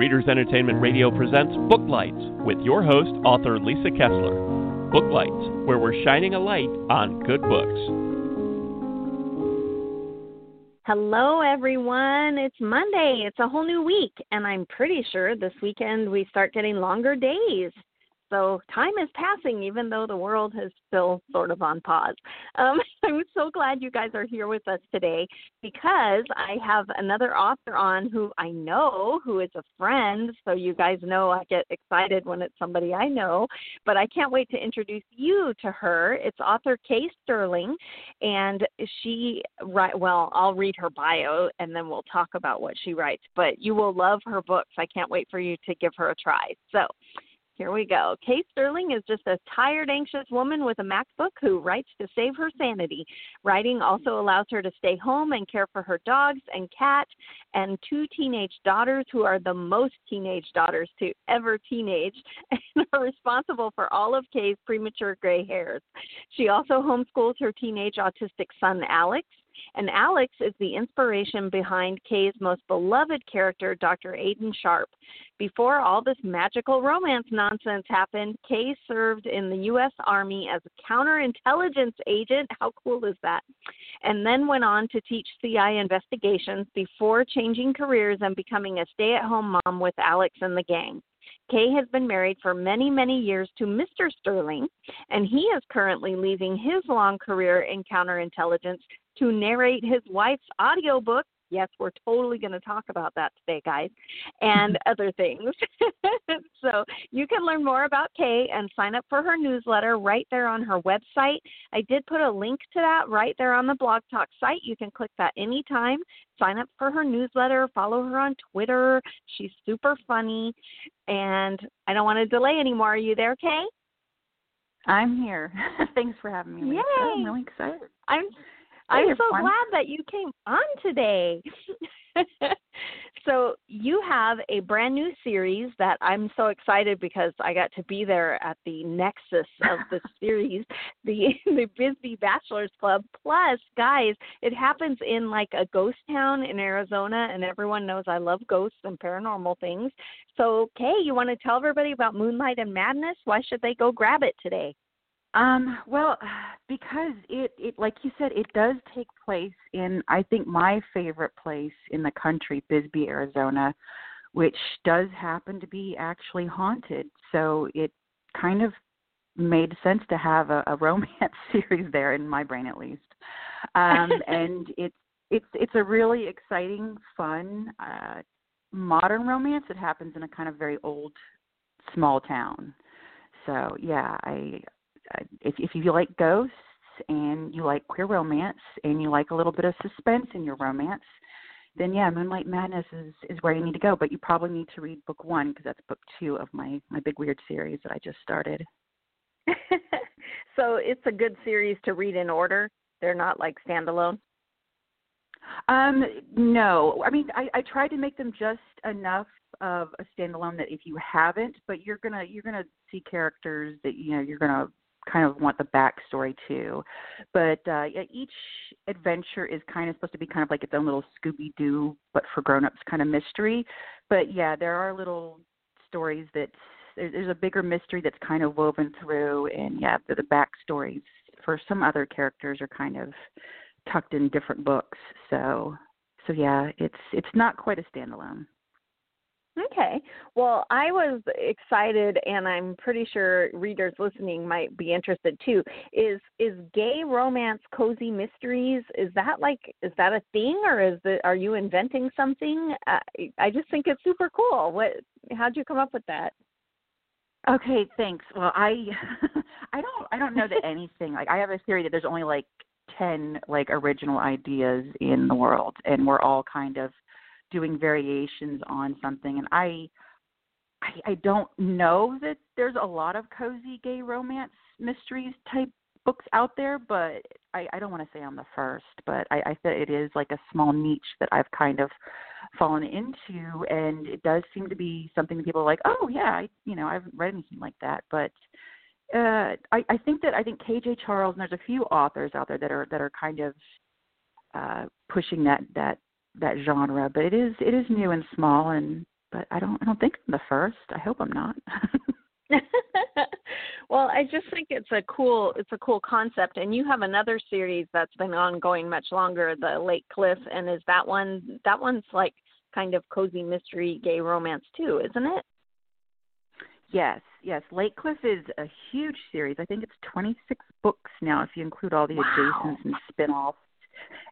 Readers Entertainment Radio presents Booklights with your host, author Lisa Kessler. Booklights, where we're shining a light on good books. Hello, everyone. It's Monday. It's a whole new week, and I'm pretty sure this weekend we start getting longer days. So time is passing, even though the world is still sort of on pause. Um, I'm so glad you guys are here with us today because I have another author on who I know, who is a friend. So you guys know I get excited when it's somebody I know, but I can't wait to introduce you to her. It's author Kay Sterling, and she write. Well, I'll read her bio and then we'll talk about what she writes. But you will love her books. I can't wait for you to give her a try. So. Here we go. Kay Sterling is just a tired, anxious woman with a MacBook who writes to save her sanity. Writing also allows her to stay home and care for her dogs and cat and two teenage daughters who are the most teenage daughters to ever teenage and are responsible for all of Kay's premature gray hairs. She also homeschools her teenage autistic son, Alex, and Alex is the inspiration behind Kay's most beloved character, Dr. Aiden Sharp. Before all this magical romance nonsense happened, Kay served in the U.S. Army as a counterintelligence agent. How cool is that? And then went on to teach CI investigations before changing careers and becoming a stay at home mom with Alex and the gang. Kay has been married for many, many years to Mr. Sterling, and he is currently leaving his long career in counterintelligence to narrate his wife's audiobook. Yes, we're totally going to talk about that today, guys, and other things. so you can learn more about Kay and sign up for her newsletter right there on her website. I did put a link to that right there on the Blog Talk site. You can click that anytime. Sign up for her newsletter, follow her on Twitter. She's super funny. And I don't want to delay anymore. Are you there, Kay? I'm here. Thanks for having me. Yay! I'm really excited. I'm I'm so fun. glad that you came on today. so you have a brand new series that I'm so excited because I got to be there at the nexus of the series, the the Bisbee Bachelors Club. Plus, guys, it happens in like a ghost town in Arizona, and everyone knows I love ghosts and paranormal things. So, Kay, you want to tell everybody about Moonlight and Madness? Why should they go grab it today? Um, well, because it, it like you said, it does take place in I think my favorite place in the country, Bisbee, Arizona, which does happen to be actually haunted. So it kind of made sense to have a, a romance series there in my brain at least. Um and it's it's it's a really exciting, fun, uh modern romance. It happens in a kind of very old small town. So yeah, I if if you like ghosts and you like queer romance and you like a little bit of suspense in your romance, then yeah, Moonlight Madness is is where you need to go. But you probably need to read book one because that's book two of my my big weird series that I just started. so it's a good series to read in order. They're not like standalone. Um, no, I mean I, I tried to make them just enough of a standalone that if you haven't, but you're gonna you're gonna see characters that you know you're gonna kind of want the backstory too. But uh, yeah, each adventure is kind of supposed to be kind of like its own little Scooby Doo, but for grown ups kind of mystery. But yeah, there are little stories that there's a bigger mystery that's kind of woven through, and yeah, the, the backstories for some other characters are kind of tucked in different books. So so yeah, it's it's not quite a standalone. Okay. Well, I was excited and I'm pretty sure readers listening might be interested too. Is is gay romance cozy mysteries is that like is that a thing or is it are you inventing something? I, I just think it's super cool. What how'd you come up with that? Okay, thanks. Well, I I don't I don't know that anything like I have a theory that there's only like 10 like original ideas in the world and we're all kind of doing variations on something and I, I I don't know that there's a lot of cozy gay romance mysteries type books out there, but I, I don't want to say I'm the first, but I, I think it is like a small niche that I've kind of fallen into, and it does seem to be something that people are like, oh yeah, I, you know, I haven't read anything like that, but uh, I, I think that I think KJ Charles and there's a few authors out there that are that are kind of uh, pushing that that that genre, but it is it is new and small, and but I don't I don't think I'm the first. I hope I'm not. well, I just think it's a cool it's a cool concept and you have another series that's been ongoing much longer, the Lake Cliff and is that one that one's like kind of cozy mystery gay romance too, isn't it? Yes, yes. Lake Cliff is a huge series. I think it's 26 books now if you include all the wow. adjacents and spin-offs.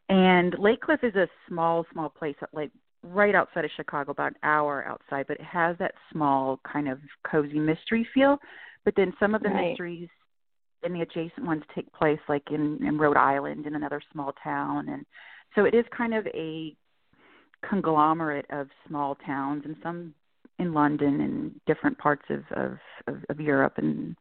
And Lake Cliff is a small, small place, like right outside of Chicago, about an hour outside, but it has that small kind of cozy mystery feel. But then some of the right. mysteries and the adjacent ones take place like in, in Rhode Island in another small town and so it is kind of a conglomerate of small towns and some in London and different parts of, of, of, of Europe and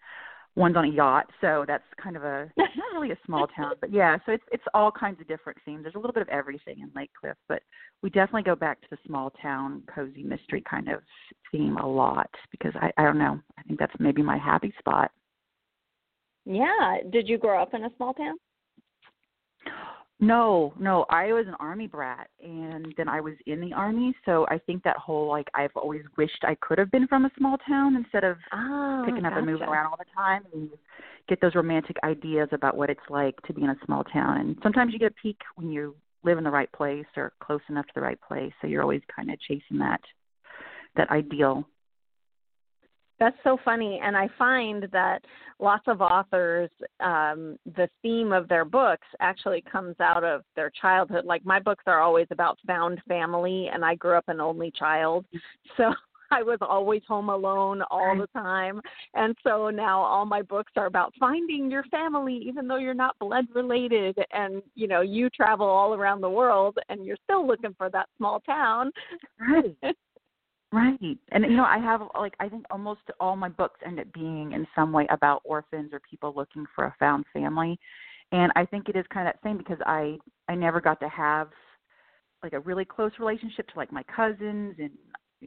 one's on a yacht, so that's kind of a not really a small town, but yeah, so it's it's all kinds of different themes. There's a little bit of everything in Lake Cliff, but we definitely go back to the small town cozy mystery kind of theme a lot because I I don't know, I think that's maybe my happy spot. Yeah, did you grow up in a small town? No, no. I was an army brat and then I was in the army, so I think that whole like I've always wished I could have been from a small town instead of oh, picking gotcha. up and moving around all the time and get those romantic ideas about what it's like to be in a small town. And sometimes you get a peak when you live in the right place or close enough to the right place, so you're always kind of chasing that that ideal that's so funny. And I find that lots of authors, um, the theme of their books actually comes out of their childhood. Like my books are always about found family, and I grew up an only child. So I was always home alone all the time. And so now all my books are about finding your family, even though you're not blood related. And, you know, you travel all around the world and you're still looking for that small town. Right. Right. And you know, I have like I think almost all my books end up being in some way about orphans or people looking for a found family. And I think it is kind of that same because I I never got to have like a really close relationship to like my cousins and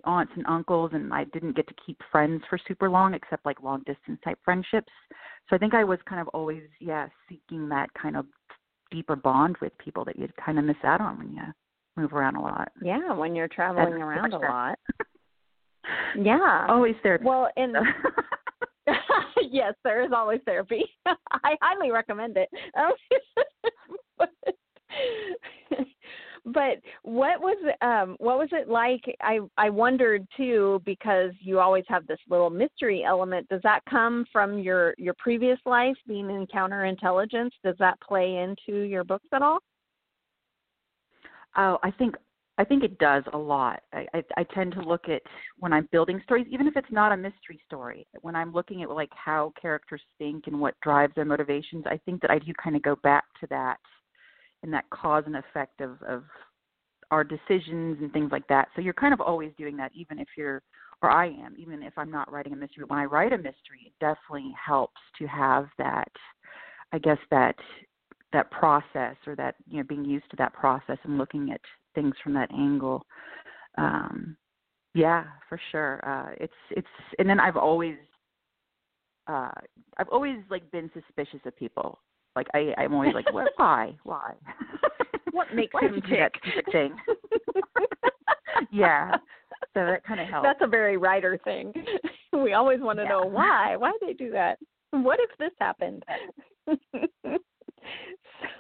aunts and uncles and I didn't get to keep friends for super long except like long distance type friendships. So I think I was kind of always yeah, seeking that kind of deeper bond with people that you'd kind of miss out on when you move around a lot. Yeah, when you're traveling That's around a lot. Yeah. Always therapy. Well, and yes, there is always therapy. I highly recommend it. but, but what was um what was it like? I I wondered too because you always have this little mystery element. Does that come from your your previous life being in counterintelligence? Does that play into your books at all? Oh, I think I think it does a lot. I, I, I tend to look at when I'm building stories, even if it's not a mystery story, when I'm looking at like how characters think and what drives their motivations, I think that I do kind of go back to that and that cause and effect of, of our decisions and things like that. So you're kind of always doing that, even if you're, or I am, even if I'm not writing a mystery. When I write a mystery, it definitely helps to have that, I guess that that process or that you know being used to that process and looking at things from that angle. Um yeah for sure. Uh it's it's and then i've always uh i've always like been suspicious of people. Like i i'm always like what why why? What makes why him tick? that thing? Yeah so that kind of helps. That's a very writer thing. We always want to yeah. know why why they do that? What if this happened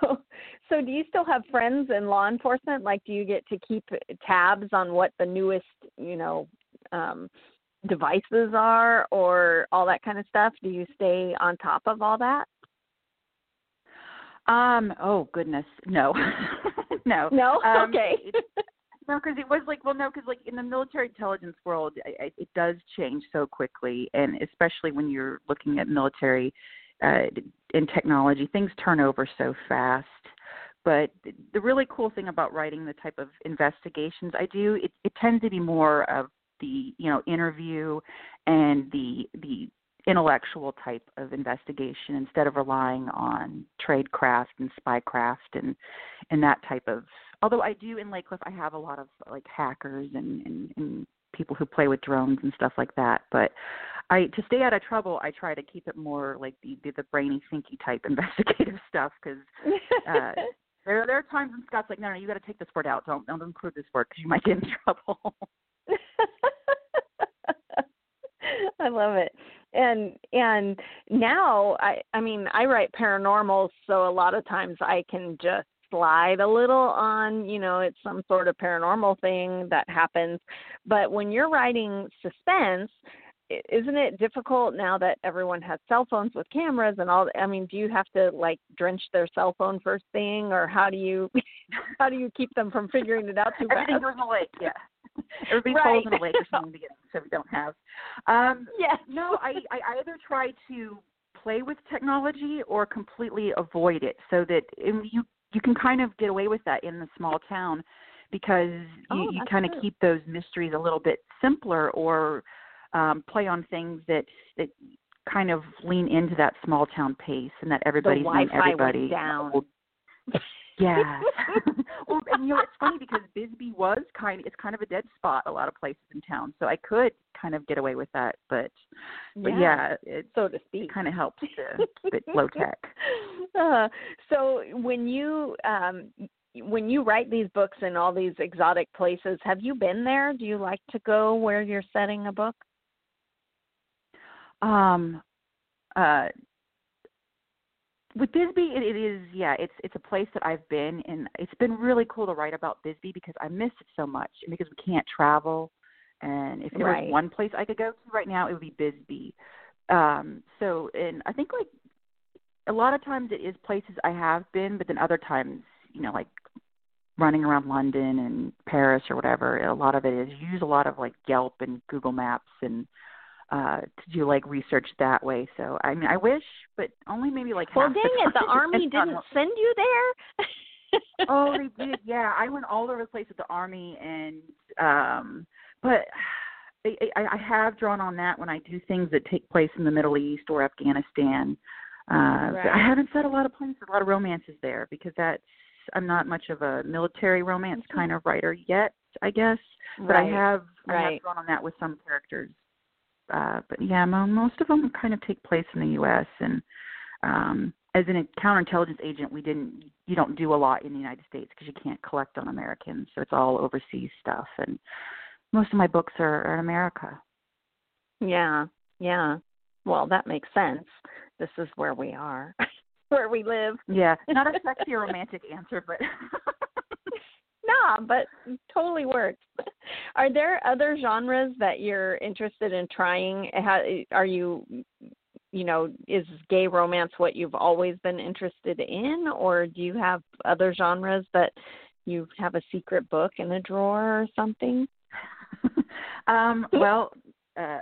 so so do you still have friends in law enforcement? Like do you get to keep tabs on what the newest you know um devices are or all that kind of stuff? Do you stay on top of all that? Um oh goodness no. No. No? Um, okay. no because it was like well no because like in the military intelligence world I, I, it does change so quickly and especially when you're looking at military uh, in technology, things turn over so fast. But the really cool thing about writing the type of investigations I do, it, it tends to be more of the you know interview and the the intellectual type of investigation instead of relying on tradecraft and spycraft and and that type of although I do in Lake Cliff I have a lot of like hackers and, and, and people who play with drones and stuff like that. But I to stay out of trouble, I try to keep it more like the the, the brainy, thinky type investigative stuff because uh, there there are times when Scott's like, no, no, you got to take this word out. Don't don't include this word because you might get in trouble. I love it. And and now I I mean I write paranormal so a lot of times I can just slide a little on, you know, it's some sort of paranormal thing that happens. But when you're writing suspense, isn't it difficult now that everyone has cell phones with cameras and all i mean do you have to like drench their cell phone first thing or how do you how do you keep them from figuring it out too everything goes lake yeah everybody right. falls in the lake or something to so we don't have um yes. no i i either try to play with technology or completely avoid it so that you you can kind of get away with that in the small town because oh, you, you kind of keep those mysteries a little bit simpler or um, play on things that that kind of lean into that small town pace and that everybody's the known everybody. Went down. yeah. well, and you know it's funny because Bisbee was kind. Of, it's kind of a dead spot a lot of places in town, so I could kind of get away with that. But but yeah, yeah it so to speak, kind of helps to keep it low tech. Uh, so when you um when you write these books in all these exotic places, have you been there? Do you like to go where you're setting a book? Um, uh, with Bisbee, it, it is yeah, it's it's a place that I've been, and it's been really cool to write about Bisbee because I miss it so much, and because we can't travel. And if there right. was one place I could go to right now, it would be Bisbee. Um, so, and I think like a lot of times it is places I have been, but then other times, you know, like running around London and Paris or whatever, a lot of it is use a lot of like Yelp and Google Maps and uh to do like research that way. So I mean I wish, but only maybe like Well half dang the it, the army didn't send you there? oh, they did. Yeah, I went all over the place with the army, and um, but I, I, I have drawn on that when I do things that take place in the Middle East or Afghanistan. Uh, right. I haven't said a lot of places, a lot of romances there because that's I'm not much of a military romance Mm-hmm. kind of writer yet, I guess. But right. I have I right. have drawn on that with some characters uh, but yeah, most of them kind of take place in the U.S. and um, as a counterintelligence agent, we didn't. You don't do a lot in the United States because you can't collect on Americans, so it's all overseas stuff. And most of my books are, are in America. Yeah, yeah. Well, that makes sense. This is where we are, where we live. Yeah, not a sexy romantic answer, but nah, but totally works. Are there other genres that you're interested in trying? How, Are you, you know, is gay romance what you've always been interested in, or do you have other genres that you have a secret book in a drawer or something? um, well, uh,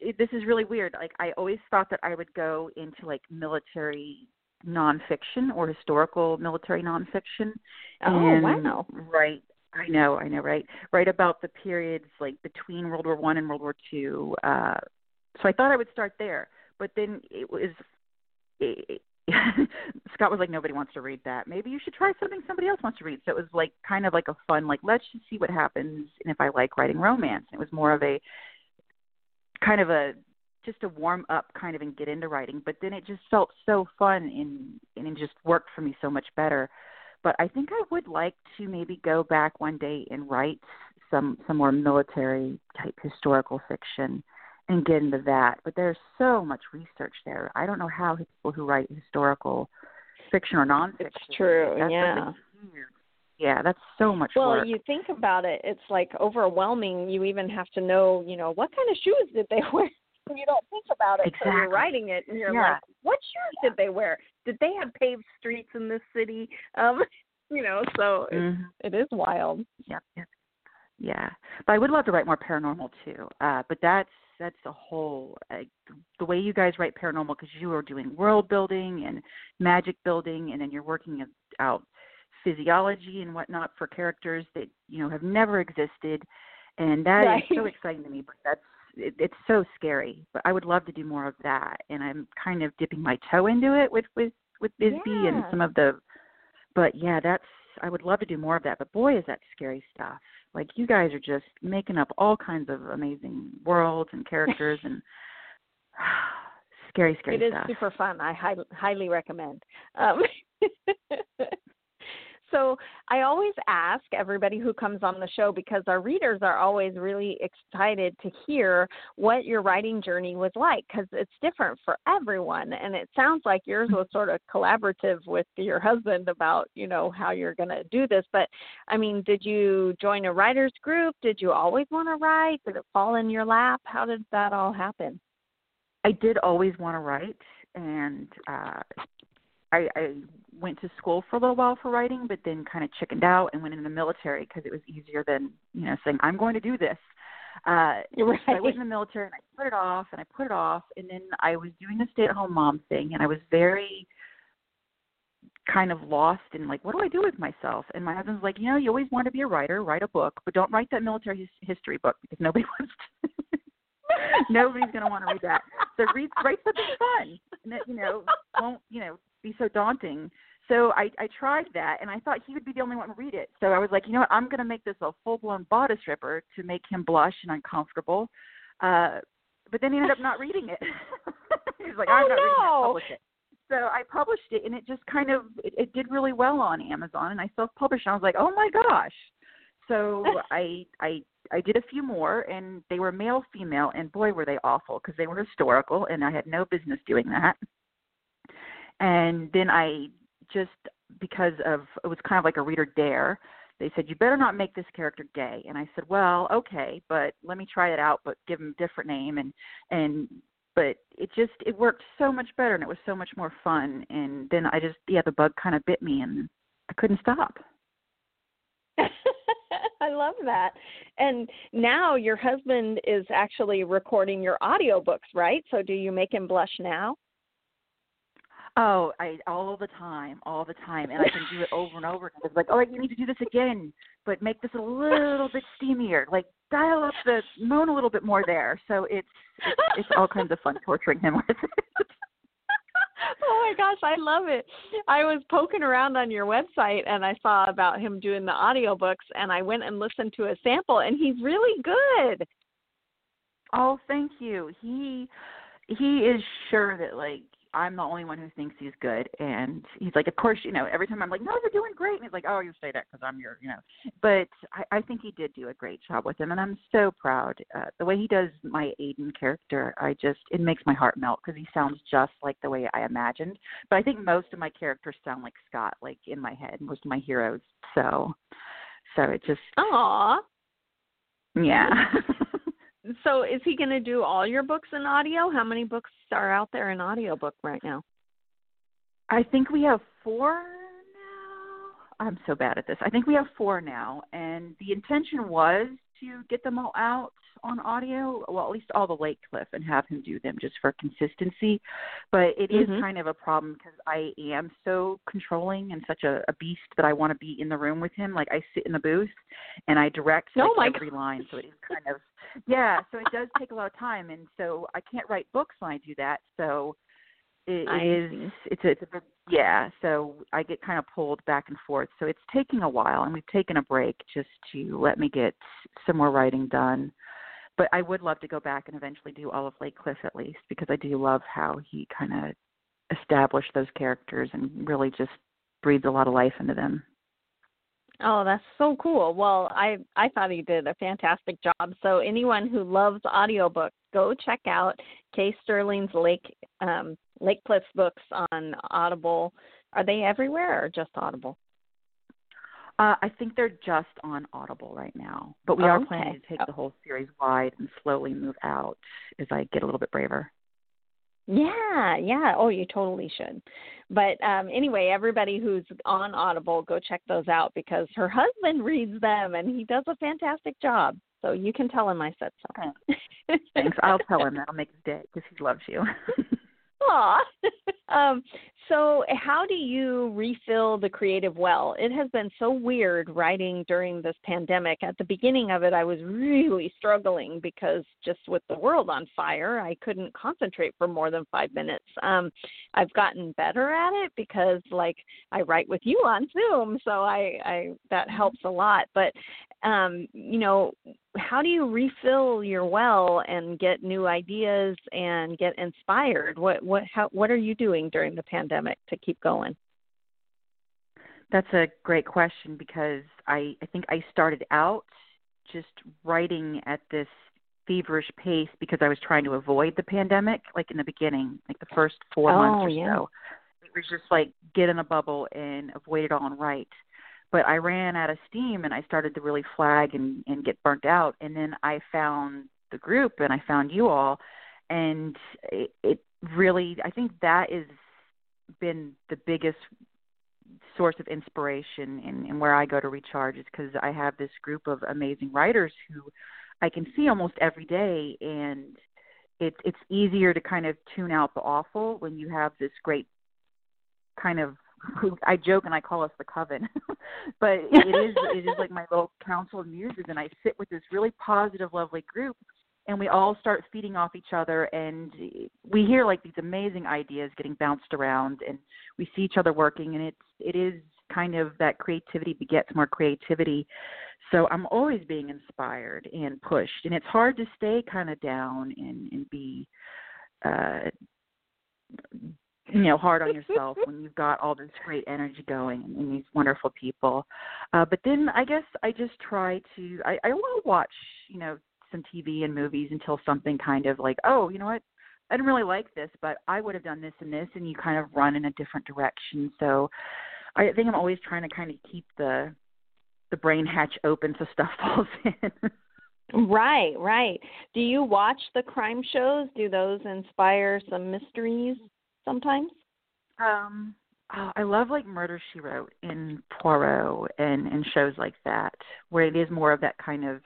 this is really weird. Like I always thought that I would go into like military nonfiction or historical military nonfiction. Oh and wow! Right, I know, I know, right, right about the periods like between World War One and World War Two. Uh, so I thought I would start there, but then it was. It, Scott was like, nobody wants to read that. Maybe you should try something somebody else wants to read. So it was like kind of like a fun, like let's just see what happens, and if I like writing romance. And it was more of a kind of a just to warm up kind of and get into writing but then it just felt so fun and and it just worked for me so much better. But i think i would like to maybe go back one day and write some some more military type historical fiction and get into that. But there's so much research there. I don't know how people who write historical fiction or nonfiction it's true that's yeah. yeah that's so much well work. you think about it it's like overwhelming. You even have to know you know what kind of shoes did they wear you don't think about it exactly. so you're writing it and you're yeah. like what shoes yeah. did they wear did they have paved streets in this city um you know so mm-hmm. it, it is wild yeah yeah yeah but i would love to write more paranormal too uh but that's that's the whole uh, the way you guys write paranormal because you are doing world building and magic building and then you're working out physiology and whatnot for characters that you know have never existed and that right. is so exciting to me but that's it, it's so scary but i would love to do more of that and i'm kind of dipping my toe into it with with with bisbee yeah. and some of the but yeah that's i would love to do more of that but boy is that scary stuff. Like you guys are just making up all kinds of amazing worlds and characters and scary scary it is stuff. super fun. I hi- highly recommend. Um so I always ask everybody who comes on the show because our readers are always really excited to hear what your writing journey was like because it's different for everyone. And it sounds like yours was sort of collaborative with your husband about, you know, how you're going to do this. But I mean, did you join a writer's group? Did you always want to write? Did it fall in your lap? How did that all happen? I did always want to write, and uh, I, I went to school for a little while for writing, but then kind of chickened out and went in the military because it was easier than you know saying I'm going to do this. Uh, right. So I was in the military and I put it off and I put it off, and then I was doing the stay-at-home mom thing, and I was very kind of lost in like what do I do with myself? And my husband's like, you know, you always want to be a writer, write a book, but don't write that military his- history book because nobody wants to. Nobody's going to want to read that. So read, write something fun, and that you know won't you know be so daunting. So I, I tried that, and I thought he would be the only one to read it. So I was like, you know what, I'm going to make this a full-blown bodice ripper to make him blush and uncomfortable. Uh, but then he ended up not reading it. He's like, I'm oh, not no. reading it. Publish it. So I published it, and it just kind of it, it did really well on Amazon, and I self-published. And I was like, oh my gosh. So I I I did a few more, and they were male female, and boy were they awful because they were historical, and I had no business doing that and then I just because of it was kind of like a reader dare. They said you better not make this character gay, and I said, well, okay, but let me try it out, but give him a different name, and and but it just it worked so much better, and it was so much more fun, and then I just yeah the bug kind of bit me, and I couldn't stop. I love that. And now your husband is actually recording your audiobooks, right? So do you make him blush now? Oh, I all the time, all the time, and I can do it over and over. It's like, oh, you need to do this again, but make this a little bit steamier. Like dial up the moan a little bit more there. So it's it's, it's all kinds of fun torturing him with it. oh my gosh, I love it. I was poking around on your website and I saw about him doing the audiobooks and I went and listened to a sample and he's really good. Oh, thank you. He he is sure that like I'm the only one who thinks he's good. And he's like, of course, you know, every time I'm like, no, you're doing great. And he's like, oh, you say that because I'm your, you know. But I, I think he did do a great job with him, and I'm so proud. Uh, the way he does my Aiden character, I just it makes my heart melt because he sounds just like the way I imagined. But I think most of my characters sound like Scott, like in my head, most of my heroes. So, so it just. Aww. Yeah. so is he going to do all your books in audio? How many books are out there in audiobook right now? I think we have four now. I'm so bad at this. I think we have four now, and the intention was to get them all out on audio, well, at least all the Lake Cliff, and have him do them just for consistency. But it mm-hmm. is kind of a problem because I am so controlling and such a, a beast that I want to be in the room with him. Like I sit in the booth and I direct oh like, every God. line, so it is kind of yeah. So it does take a lot of time, and so I can't write books when I do that. So it, it is it's a, it's a yeah so i get kind of pulled back and forth so it's taking a while and we've taken a break just to let me get some more writing done but i would love to go back and eventually do all of lake cliff at least because i do love how he kind of established those characters and really just breathes a lot of life into them Oh, that's so cool. Well, I I thought he did a fantastic job. So anyone who loves audiobooks, go check out Kay Sterling's Lake um, Lake Cliff's books on Audible. Are they everywhere or just Audible? Uh, I think they're just on Audible right now, but we oh, are okay. planning to take oh. the whole series wide and slowly move out as I get a little bit braver. Yeah, yeah. Oh, you totally should. But um anyway, everybody who's on Audible, go check those out because her husband reads them and he does a fantastic job. So you can tell him I said so. Okay. Thanks. I'll tell him. That'll make his day because he loves you. Aw. um, so, how do you refill the creative well? It has been so weird writing during this pandemic. At the beginning of it, I was really struggling because just with the world on fire, I couldn't concentrate for more than five minutes. Um, I've gotten better at it because, like, I write with you on Zoom, so I, I that helps a lot. But um, you know, how do you refill your well and get new ideas and get inspired? What what how what are you doing during the pandemic to keep going? That's a great question because I I think I started out just writing at this feverish pace because I was trying to avoid the pandemic like in the beginning, like the first 4 oh, months or yeah. so. It was just like get in a bubble and avoid it all and write. But I ran out of steam and I started to really flag and and get burnt out and then I found the group and I found you all and it, it really I think that is been the biggest source of inspiration and, and where I go to recharge is because I have this group of amazing writers who I can see almost every day and it's it's easier to kind of tune out the awful when you have this great kind of I joke and I call us the coven, but it is it is like my little council of muses, and I sit with this really positive, lovely group, and we all start feeding off each other and we hear like these amazing ideas getting bounced around and we see each other working and it's it is kind of that creativity begets more creativity. So i'm always being inspired and pushed and it's hard to stay kind of down and and be uh you know hard on yourself when you've got all this great energy going and, and these wonderful people. Uh but then i guess i just try to i i will watch you know some TV and movies until something kind of like, oh, you know what? I didn't really like this, but I would have done this and this, and you kind of run in a different direction. So I think I'm always trying to kind of keep the the brain hatch open so stuff falls in. right, right. Do you watch the crime shows? Do those inspire some mysteries sometimes? Um, oh, I love like Murder She Wrote in Poirot and and shows like that, where it is more of that kind of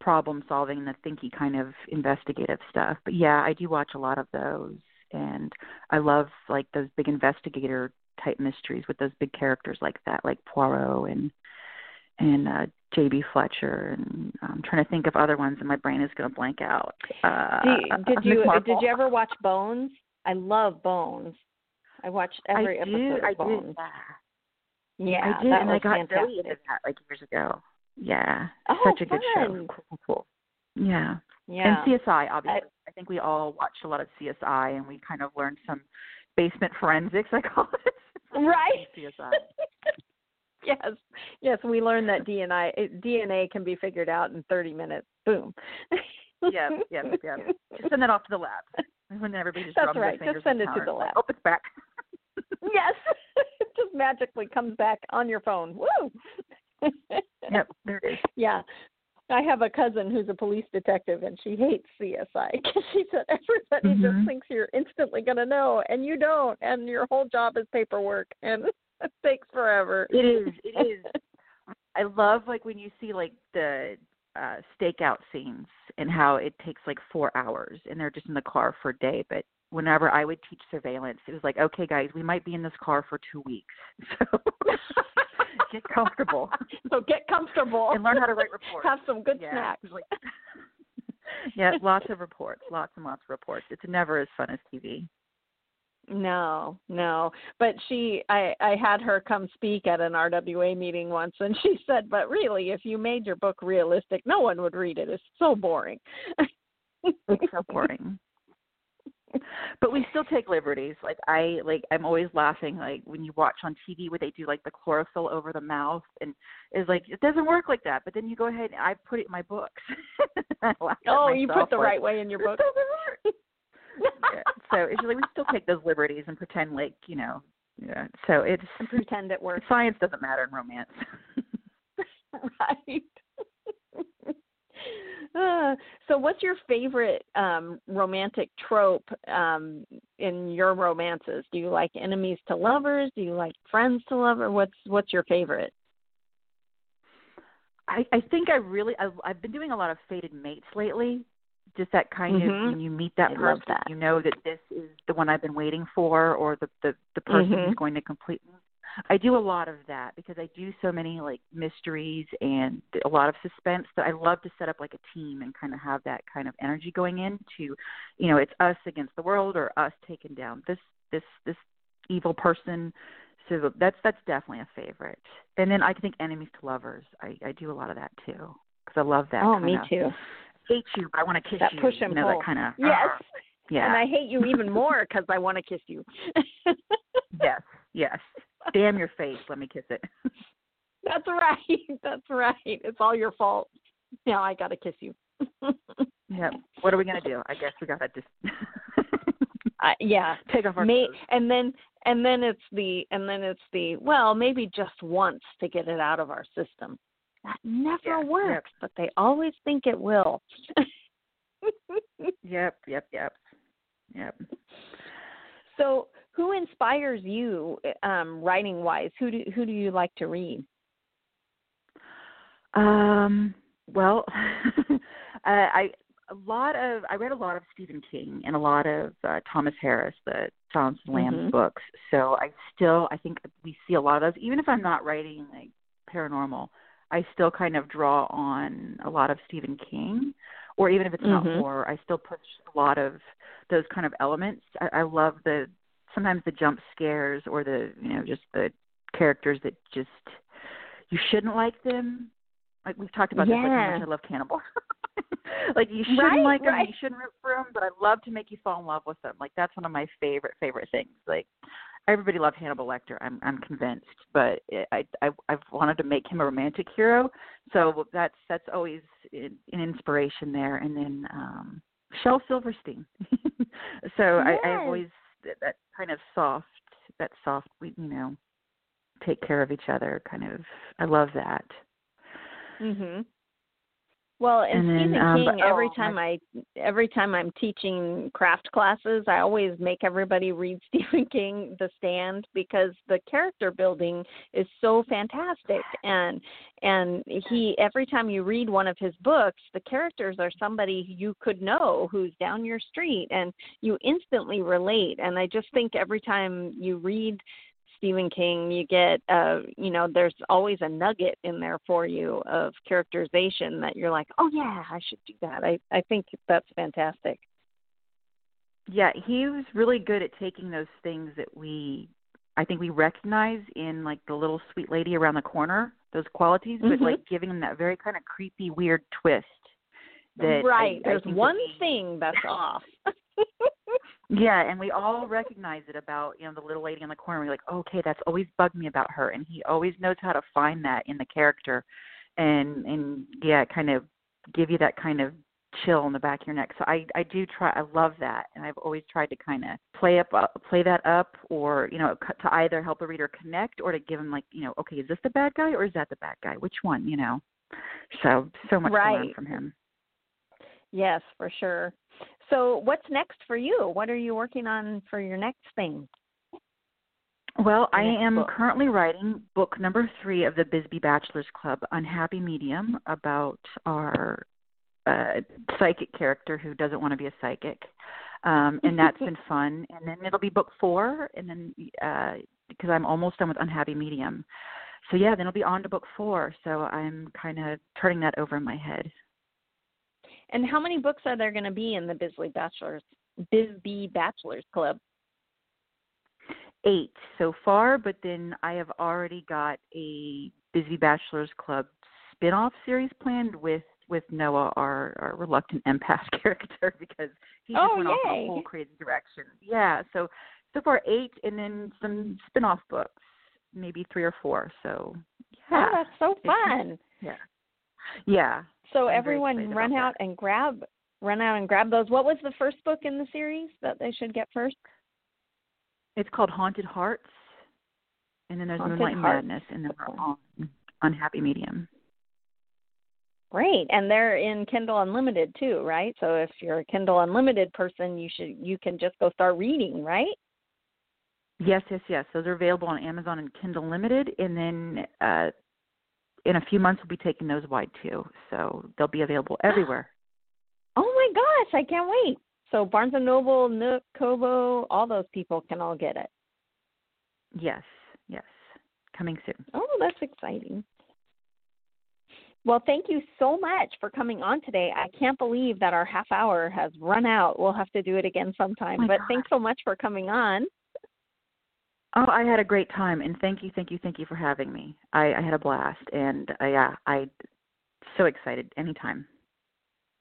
problem solving and the thinky kind of investigative stuff. But yeah, I do watch a lot of those and I love like those big investigator type mysteries with those big characters like that, like Poirot and and uh JB Fletcher and I'm trying to think of other ones and my brain is going to blank out. Uh did, did you did you ever watch Bones? I love Bones. I watched every I episode of I Bones. Did, yeah. Yeah, I did, and I got fantastic. really into that like years ago. Yeah. Oh, Such a good show. Cool, cool. Yeah. Yeah. And CSI, obviously. I, I think we all watched a lot of CSI, and we kind of learned some basement forensics. I call it. Right. CSI. yes, yes. We learned that DNA DNA can be figured out in 30 minutes. Boom. Yep, yep, yep. Just send that off to the lab. When everybody just That's right. Just send it to the lab. Oh, it's back. yes. it just magically comes back on your phone. Woo. Yep, there it is. Yeah. I have a cousin who's a police detective, and she hates CSI because she said everybody Mhm. just thinks you're instantly going to know, and you don't, and your whole job is paperwork, and it takes forever. It is. It is. I love like when you see like the uh stakeout scenes and how it takes like four hours and they're just in the car for a day. But whenever I would teach surveillance, it was like, okay, guys, we might be in this car for two weeks, so get comfortable so get comfortable and learn how to write reports. Have some good yeah, snacks. like, yeah, lots of reports, lots and lots of reports. It's never as fun as TV. No, no. But she I I had her come speak at an RWA meeting once and she said, "But really, if you made your book realistic, no one would read it. It's so boring." It's so boring. but we still take liberties. Like I like I'm always laughing like when you watch on TV where they do like the chloroform over the mouth and it's like it doesn't work like that. But then you go ahead and I put it in my books. Oh, you put the like, right way in your "This book. doesn't work." yeah. So it's like we still take those liberties and pretend like, you know, yeah. So it's and pretend it works. science doesn't matter in romance. right. Uh, so what's your favorite um romantic trope um in your romances? Do you like enemies to lovers? Do you like friends to lover? What's what's your favorite? I, I think I really I've, I've been doing a lot of fated mates lately. Just that kind Mhm. of when you meet that I person, that. you know that this is the one I've been waiting for, or the the the person Mhm. who's going to complete me. I do a lot of that because I do so many like mysteries and a lot of suspense that I love to set up like a team and kind of have that kind of energy going into, you know, it's us against the world or us taking down this this this evil person. So that's that's definitely a favorite. And then I think enemies to lovers. I I do a lot of that too because I love that. oh, me too. Hate you, I want to kiss That you. push and you know pull. that kind of. Uh, yes. Yeah. And I hate you even more because I want to kiss you. yes. Yes. Damn your face. Let me kiss it. That's right. That's right. It's all your fault. Now I got to kiss you. yep. What are we gonna do? I guess we gotta just. uh, yeah. Take off our May, clothes. and then and then it's the and then it's the well maybe just once to get it out of our system. That never Yeah, works, but they always think it will. Yep. Yep. Yep. Yep. so, who inspires you um, writing wise? Who do who do you like to read? Um. Well, uh, I a lot of I read a lot of Stephen King and a lot of uh, Thomas Harris, the Silence of the Lambs books. So I still I think we see a lot of those. Even if I'm not writing like paranormal, I still kind of draw on a lot of Stephen King, or even if it's not Mhm. horror, I still push a lot of those kind of elements. I, I love the sometimes the jump scares or the you know just the characters that just you shouldn't like them. Like we've talked about this, like how much I love Hannibal. like you shouldn't Right, like them, right. you shouldn't root for them, but I love to make you fall in love with them. Like that's one of my favorite favorite things. Like everybody loved Hannibal Lecter. I'm I'm convinced, but I I I've wanted to make him a romantic hero, so that's that's always an an inspiration there. And then um Shel Silverstein. so I Yes. I've always that, that kind of soft that soft we you know take care of each other kind of I love that. Mhm. Well, and, And then, Stephen um, King. but- every oh, time I, every time I'm teaching craft classes, I always make everybody read Stephen King, The Stand, because the character building is so fantastic. And and he, every time you read one of his books, the characters are somebody you could know who's down your street, and you instantly relate. And I just think every time you read Stephen King, you get uh you know, there's always a nugget in there for you of characterization that you're like, "Oh yeah, I should do that." I I think that's fantastic. Yeah, he was really good at taking those things that we I think we recognize in like the little sweet lady around the corner, those qualities, but Mhm. like giving them that very kind of creepy, weird twist. That right. I There's think that one thing that's off. Yeah, and we all recognize it about you know the little lady in the corner. We're like, okay, that's always bugged me about her, and he always knows how to find that in the character, and and yeah, kind of give you that kind of chill in the back of your neck. So I I do try. I love that, and I've always tried to kind of play up uh, play that up, or you know, to either help a reader connect or to give them like you know, okay, is this the bad guy or is that the bad guy? Which one? You know. So so much to learn from him. yes, for sure. So, what's next for you? What are you working on for your next thing? Well, I am book? currently writing book number three of the Bisbee Bachelors Club, Unhappy Medium, about our uh, psychic character who doesn't want to be a psychic. Um, and that's been fun. And then it'll be book four, and then uh, because I'm almost done with Unhappy Medium. So yeah, then it'll be on to book four. So I'm kind of turning that over in my head. And how many books are there going to be in the Bisley Bachelors Bisbee Bachelors Club? eight so far, but then I have already got a Bisbee Bachelors Club spin-off series planned with with Noah, our, our reluctant empath character, because he just Oh, went off in a whole crazy direction. Yeah, so so far eight, and then some spin-off books, maybe three or four. So yeah, Oh, that's so It's- fun. yeah, yeah. So I'm everyone run about out and grab run out and grab those. What was the first book in the series that they should get first? It's called Haunted Hearts, and then there's Haunted Moonlight Hearts. Madness, and then Okay. we're on Unhappy Medium. Great. And they're in Kindle Unlimited too, right? So if you're a Kindle Unlimited person, you should you can just go start reading, right? Yes, yes, yes. Those are available on Amazon and Kindle Limited, and then uh, in a few months we'll be taking those wide too. So they'll be available everywhere. Oh my gosh, I can't wait. So Barnes and Noble, Nook, Kobo, all those people can all get it. yes, yes. Coming soon. Oh, that's exciting. Well, thank you so much for coming on today. I can't believe that our half hour has run out. We'll have to do it again sometime. my but thanks so much for coming on. Oh, I had a great time, and thank you, thank you, thank you for having me. I, I had a blast, and uh, yeah, I so excited. Anytime.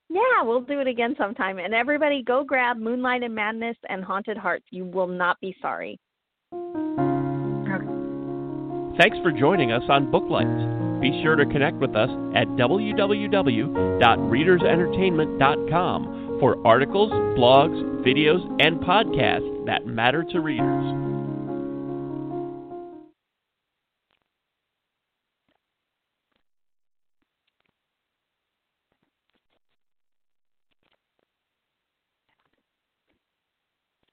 Yeah, we'll do it again sometime. And everybody go grab Moonlight and Madness and Haunted Hearts. You will not be sorry. Okay. Thanks for joining us on Booklights. Be sure to connect with us at www.readersentertainment.com for articles, blogs, videos, and podcasts that matter to readers.